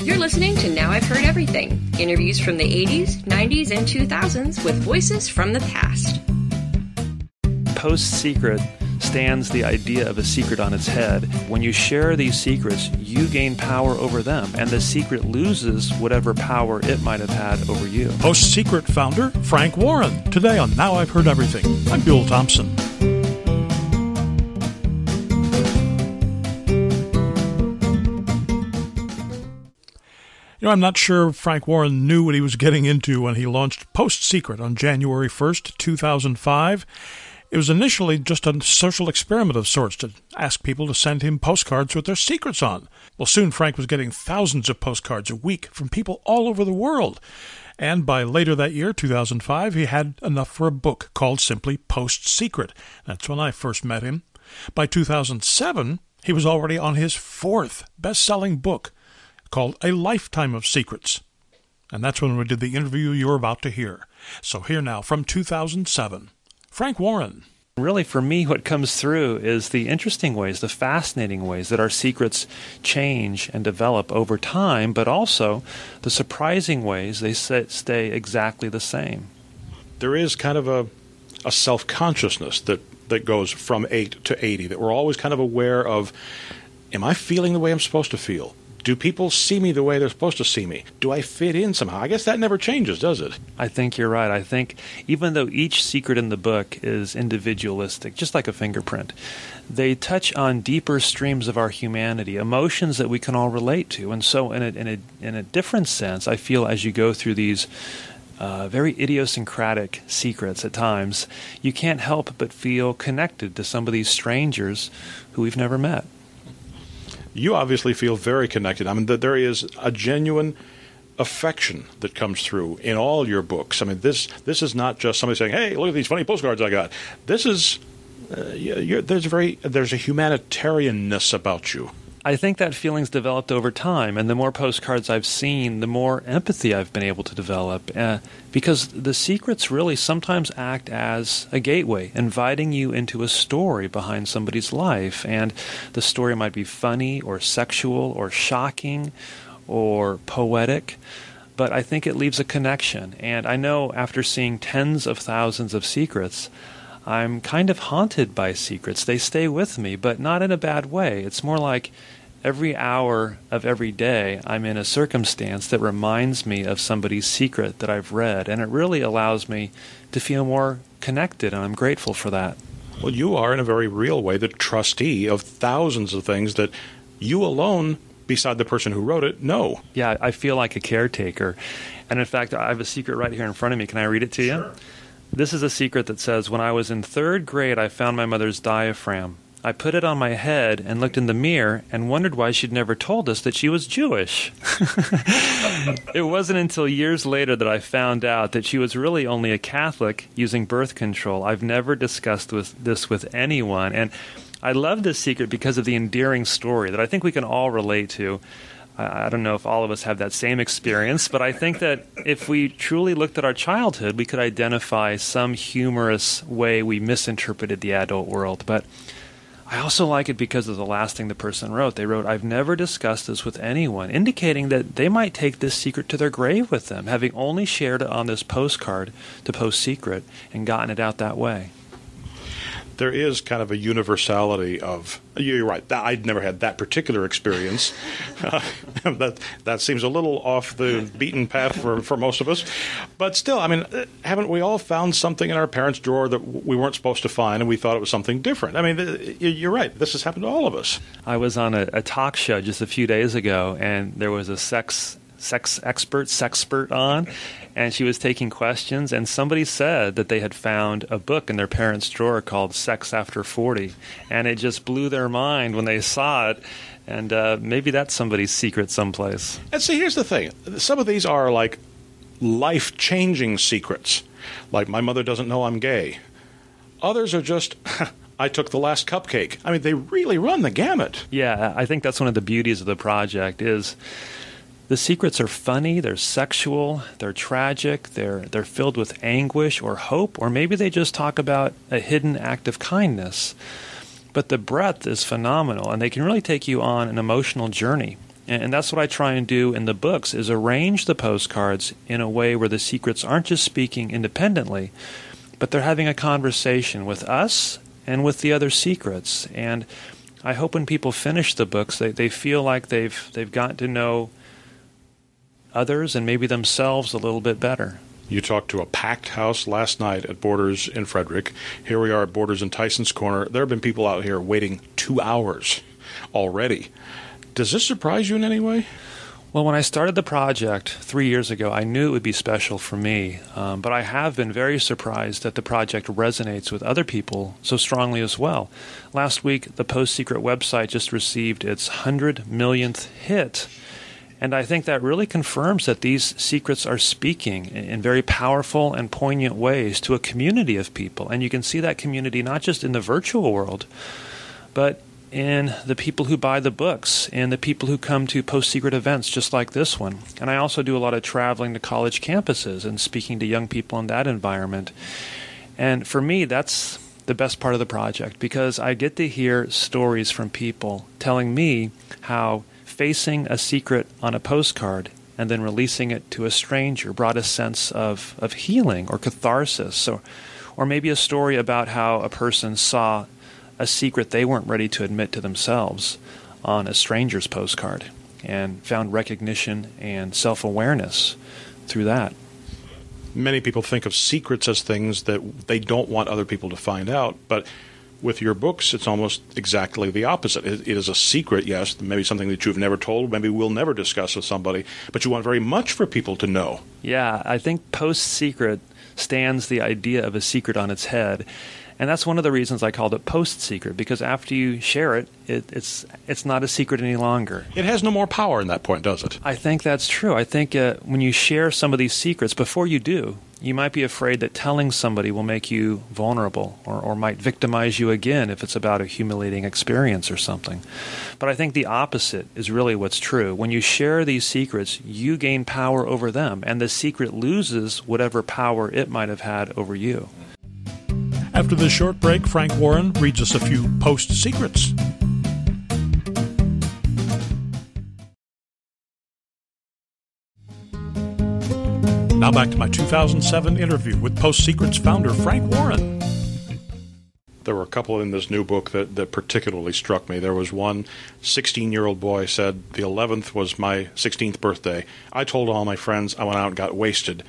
You're listening to Now I've Heard Everything interviews from the 80s, 90s, and 2000s with voices from the past. Post Secret stands the idea of a secret on its head. When you share these secrets, you gain power over them, and the secret loses whatever power it might have had over you. Post Secret founder Frank Warren. Today on Now I've Heard Everything. I'm Bill Thompson. You know, I'm not sure Frank Warren knew what he was getting into when he launched Post Secret on January 1st, 2005. It was initially just a social experiment of sorts to ask people to send him postcards with their secrets on. Well, soon Frank was getting thousands of postcards a week from people all over the world. And by later that year, 2005, he had enough for a book called simply Post Secret. That's when I first met him. By 2007, he was already on his fourth best selling book called A Lifetime of Secrets. And that's when we did the interview you're about to hear. So here now from 2007, Frank Warren. Really, for me, what comes through is the interesting ways, the fascinating ways that our secrets change and develop over time, but also the surprising ways they stay exactly the same. There is kind of a, a self consciousness that, that goes from 8 to 80, that we're always kind of aware of am I feeling the way I'm supposed to feel? Do people see me the way they're supposed to see me? Do I fit in somehow? I guess that never changes, does it? I think you're right. I think even though each secret in the book is individualistic, just like a fingerprint, they touch on deeper streams of our humanity, emotions that we can all relate to. And so, in a, in a, in a different sense, I feel as you go through these uh, very idiosyncratic secrets at times, you can't help but feel connected to some of these strangers who we've never met you obviously feel very connected. I mean, that there is a genuine affection that comes through in all your books. I mean, this this is not just somebody saying, "Hey, look at these funny postcards I got." This is uh, there's a very there's a humanitarianness about you. I think that feeling's developed over time, and the more postcards I've seen, the more empathy I've been able to develop. Uh, because the secrets really sometimes act as a gateway, inviting you into a story behind somebody's life. And the story might be funny, or sexual, or shocking, or poetic. But I think it leaves a connection. And I know after seeing tens of thousands of secrets, I'm kind of haunted by secrets. They stay with me, but not in a bad way. It's more like every hour of every day, I'm in a circumstance that reminds me of somebody's secret that I've read, and it really allows me to feel more connected, and I'm grateful for that. Well, you are, in a very real way, the trustee of thousands of things that you alone, beside the person who wrote it, know. Yeah, I feel like a caretaker. And in fact, I have a secret right here in front of me. Can I read it to you? This is a secret that says When I was in third grade, I found my mother's diaphragm. I put it on my head and looked in the mirror and wondered why she'd never told us that she was Jewish. it wasn't until years later that I found out that she was really only a Catholic using birth control. I've never discussed with, this with anyone. And I love this secret because of the endearing story that I think we can all relate to. I don't know if all of us have that same experience, but I think that if we truly looked at our childhood, we could identify some humorous way we misinterpreted the adult world. But I also like it because of the last thing the person wrote. They wrote, I've never discussed this with anyone, indicating that they might take this secret to their grave with them, having only shared it on this postcard to Post Secret and gotten it out that way there is kind of a universality of. You're right. I'd never had that particular experience. Uh, that that seems a little off the beaten path for, for most of us, but still, I mean, haven't we all found something in our parents' drawer that we weren't supposed to find, and we thought it was something different? I mean, you're right. This has happened to all of us. I was on a, a talk show just a few days ago, and there was a sex sex expert, sexpert on, and she was taking questions. And somebody said that they had found a book in their parents' drawer called "Sex After 40," and it just blew their mind when they saw it. And uh, maybe that's somebody's secret someplace. And see, here's the thing: some of these are like life-changing secrets, like my mother doesn't know I'm gay. Others are just. I took the last cupcake. I mean, they really run the gamut. Yeah, I think that's one of the beauties of the project is the secrets are funny, they're sexual, they're tragic, they're they're filled with anguish or hope, or maybe they just talk about a hidden act of kindness. But the breadth is phenomenal, and they can really take you on an emotional journey. And, that's what I try and do in the books is arrange the postcards in a way where the secrets aren't just speaking independently, but they're having a conversation with us and with the other secrets. And I hope when people finish the books, they, they feel like they've they've gotten to know others and maybe themselves a little bit better. You talked to a packed house last night at Borders in Frederick. Here we are at Borders in Tyson's Corner. There have been people out here waiting two hours already. Does this surprise you in any way? Well, when I started the project three years ago, I knew it would be special for me, um, but I have been very surprised that the project resonates with other people so strongly as well. Last week, the Post Secret website just received its 100 millionth hit. And I think that really confirms that these secrets are speaking in very powerful and poignant ways to a community of people. And you can see that community not just in the virtual world, but in the people who buy the books and the people who come to post secret events just like this one. And I also do a lot of traveling to college campuses and speaking to young people in that environment. And for me, that's the best part of the project because I get to hear stories from people telling me how facing a secret on a postcard and then releasing it to a stranger brought a sense of, of healing or catharsis or or maybe a story about how a person saw a secret they weren't ready to admit to themselves on a stranger's postcard and found recognition and self-awareness through that. Many people think of secrets as things that they don't want other people to find out, but with your books, it's almost exactly the opposite. It, it is a secret, yes, maybe something that you've never told, maybe we'll never discuss with somebody, but you want very much for people to know. Yeah, I think post secret stands the idea of a secret on its head. And that's one of the reasons I called it post secret because after you share it, it, it's it's not a secret any longer. It has no more power in that point, does it? I think that's true. I think uh, when you share some of these secrets before you do, you might be afraid that telling somebody will make you vulnerable or, or might victimize you again if it's about a humiliating experience or something. But I think the opposite is really what's true. When you share these secrets, you gain power over them, and the secret loses whatever power it might have had over you. After this short break, Frank Warren reads us a few post secrets. Now back to my 2007 interview with Post Secrets founder Frank Warren. There were a couple in this new book that, that particularly struck me. There was one 16 year old boy said, The 11th was my 16th birthday. I told all my friends I went out and got wasted.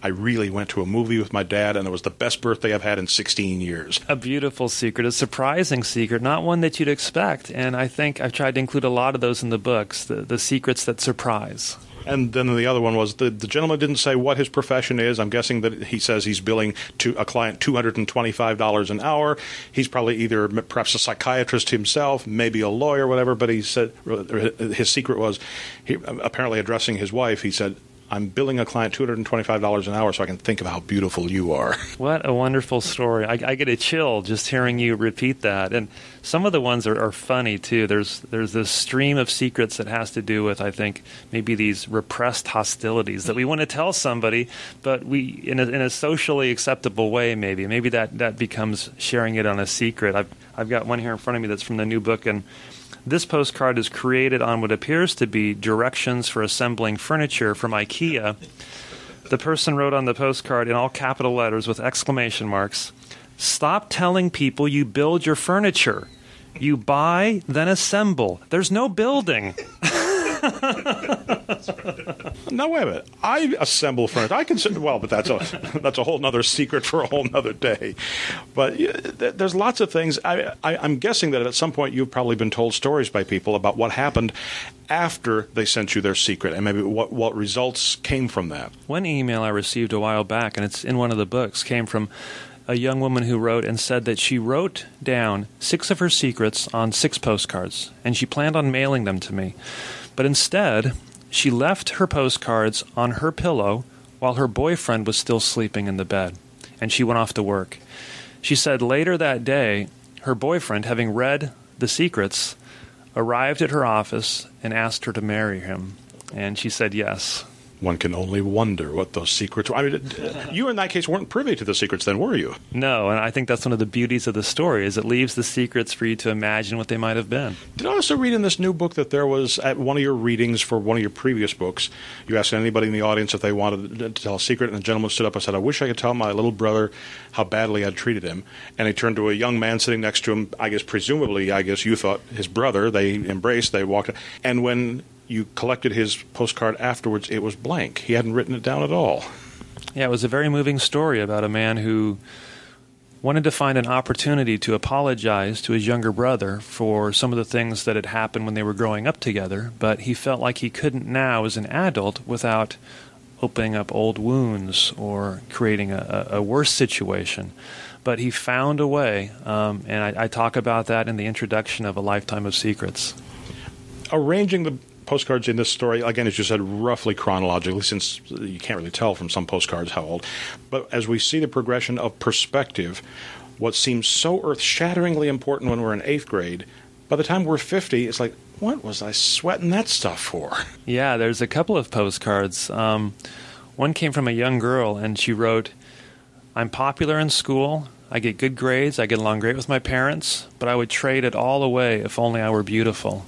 I really went to a movie with my dad, and it was the best birthday I've had in 16 years. A beautiful secret, a surprising secret, not one that you'd expect. And I think I've tried to include a lot of those in the books, the, the secrets that surprise. And then the other one was the, the gentleman didn't say what his profession is. I'm guessing that he says he's billing to a client $225 an hour. He's probably either perhaps a psychiatrist himself, maybe a lawyer, whatever. But he said his secret was he, apparently addressing his wife. He said, I'm billing a client $225 an hour so I can think of how beautiful you are. What a wonderful story. I, I get a chill just hearing you repeat that. And some of the ones are, are, funny too. There's there's this stream of secrets that has to do with, I think, maybe these repressed hostilities that we want to tell somebody, but we in a, in a socially acceptable way maybe. Maybe that, that becomes sharing it on a secret. I've I've got one here in front of me that's from the new book and this postcard is created on what appears to be directions for assembling furniture from IKEA. The person wrote on the postcard in all capital letters with exclamation marks Stop telling people you build your furniture. You buy, then assemble. There's no building. now wait a minute. I assemble furniture. I can well, but that's a that's a whole other secret for a whole other day. But there's lots of things. I, I, I'm guessing that at some point you've probably been told stories by people about what happened after they sent you their secret and maybe what, what results came from that. One email I received a while back, and it's in one of the books, came from a young woman who wrote and said that she wrote down six of her secrets on six postcards, and she planned on mailing them to me. But instead, she left her postcards on her pillow while her boyfriend was still sleeping in the bed, and she went off to work. She said later that day, her boyfriend, having read the secrets, arrived at her office and asked her to marry him, and she said yes. One can only wonder what those secrets were. I mean, you in that case weren't privy to the secrets then, were you? No, and I think that's one of the beauties of the story is it leaves the secrets for you to imagine what they might have been. Did I also read in this new book that there was at one of your readings for one of your previous books, you asked anybody in the audience if they wanted to tell a secret, and the gentleman stood up and said, "I wish I could tell my little brother how badly I'd treated him." And he turned to a young man sitting next to him. I guess presumably, I guess you thought his brother. They embraced. They walked, and when you collected his postcard afterwards, it was blank. He hadn't written it down at all. Yeah, it was a very moving story about a man who wanted to find an opportunity to apologize to his younger brother for some of the things that had happened when they were growing up together, but he felt like he couldn't now as an adult without opening up old wounds or creating a, a worse situation. But he found a way, um, and I, I talk about that in the introduction of A Lifetime of Secrets. Arranging the postcards in this story, again, as you said, roughly chronologically, since you can't really tell from some postcards how old. But as we see the progression of perspective, what seems so earth shatteringly important when we're in eighth grade, by the time we're 50, it's like, what was I sweating that stuff for? Yeah, there's a couple of postcards. Um, one came from a young girl, and she wrote, I'm popular in school. I get good grades. I get along great with my parents, but I would trade it all away if only I were beautiful.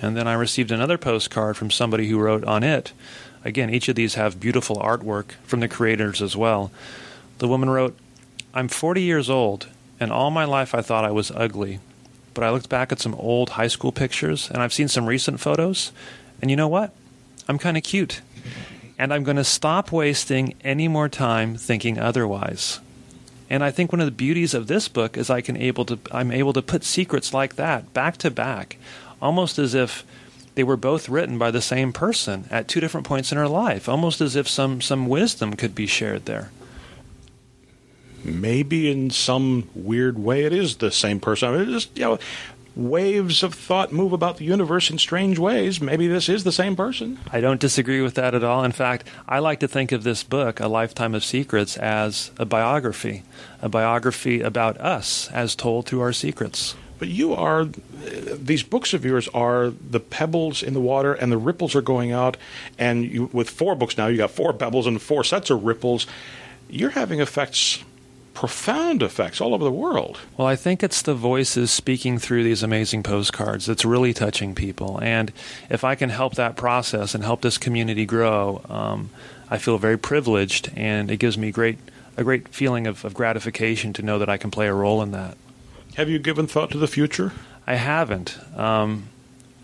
And then I received another postcard from somebody who wrote on it. Again, each of these have beautiful artwork from the creators as well. The woman wrote, I'm 40 years old, and all my life I thought I was ugly. But I looked back at some old high school pictures, and I've seen some recent photos, and you know what? I'm kind of cute. And I'm going to stop wasting any more time thinking otherwise. And I think one of the beauties of this book is I can able to I'm able to put secrets like that back to back almost as if they were both written by the same person at two different points in her life, almost as if some, some wisdom could be shared there. Maybe in some weird way it is the same person. I mean, just, you know, waves of thought move about the universe in strange ways. Maybe this is the same person. I don't disagree with that at all. In fact, I like to think of this book, A Lifetime of Secrets, as a biography, a biography about us as told through our secrets. But you are, these books of yours are the pebbles in the water, and the ripples are going out. And you, with four books now, you got four pebbles and four sets of ripples. You're having effects, profound effects, all over the world. Well, I think it's the voices speaking through these amazing postcards that's really touching people. And if I can help that process and help this community grow, um, I feel very privileged, and it gives me great a great feeling of, of gratification to know that I can play a role in that. Have you given thought to the future? I haven't. Um,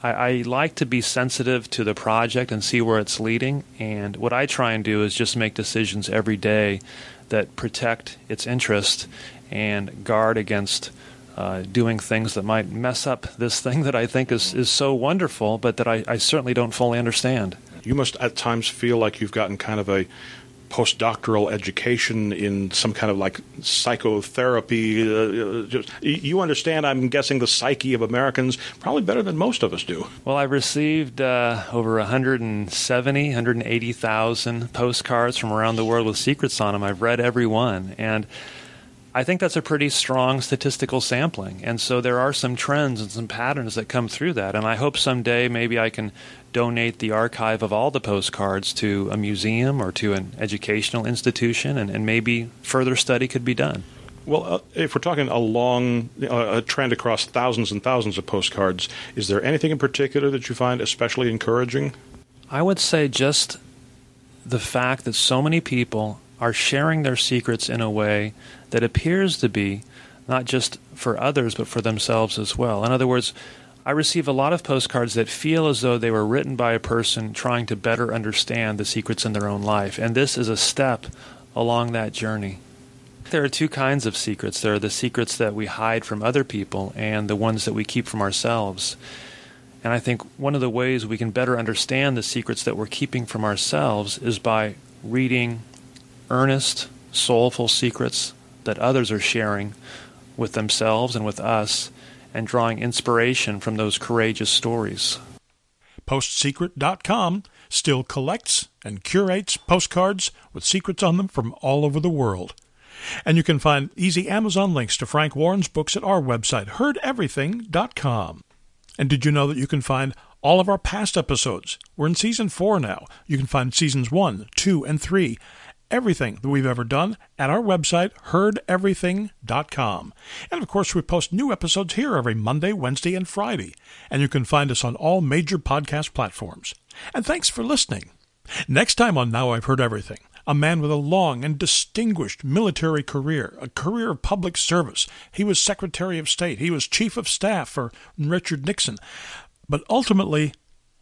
I, I, like to be sensitive to the project and see where it's leading. And what I try and do is just make decisions every day that protect its interest and guard against uh, doing things that might mess up this thing that I think is, is so wonderful, but that I, I certainly don't fully understand. You must at times feel like you've gotten kind of a postdoctoral education in some kind of like psychotherapy. Uh, just, you understand, I'm guessing, the psyche of Americans probably better than most of us do. Well, I've received uh, over 170, 180,000 postcards from around the world with secrets on them. I've read every one. And I think that's a pretty strong statistical sampling. And so there are some trends and some patterns that come through that. And I hope someday maybe I can donate the archive of all the postcards to a museum or to an educational institution, and, and maybe further study could be done. Well, uh, if we're talking a long uh, a trend across thousands and thousands of postcards, is there anything in particular that you find especially encouraging? I would say just the fact that so many people are sharing their secrets in a way that appears to be not just for others but for themselves as well. In other words, I receive a lot of postcards that feel as though they were written by a person trying to better understand the secrets in their own life, and this is a step along that journey. There are two kinds of secrets. There are the secrets that we hide from other people and the ones that we keep from ourselves. And I think one of the ways we can better understand the secrets that we're keeping from ourselves is by reading earnest, soulful secrets that others are sharing with themselves and with us and drawing inspiration from those courageous stories. PostSecret.com still collects and curates postcards with secrets on them from all over the world. And you can find easy Amazon links to Frank Warren's books at our website, heardeverything.com. And did you know that you can find all of our past episodes. We're in season four now. You can find seasons one, two, and three everything that we've ever done at our website, heardeverything.com. And of course, we post new episodes here every Monday, Wednesday, and Friday. And you can find us on all major podcast platforms. And thanks for listening. Next time on Now I've Heard Everything, a man with a long and distinguished military career, a career of public service. He was Secretary of State, he was Chief of Staff for Richard Nixon. But ultimately,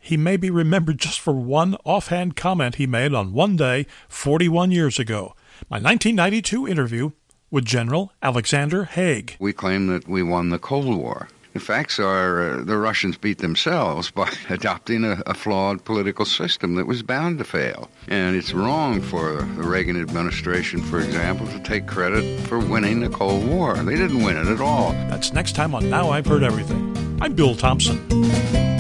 he may be remembered just for one offhand comment he made on one day 41 years ago. My 1992 interview with General Alexander Haig. We claim that we won the Cold War. The facts are uh, the Russians beat themselves by adopting a, a, flawed political system that was bound to fail. And it's wrong for the Reagan administration, for example, to take credit for winning the Cold War. They didn't win it at all. That's next time on Now I've Heard Everything. I'm Bill Thompson.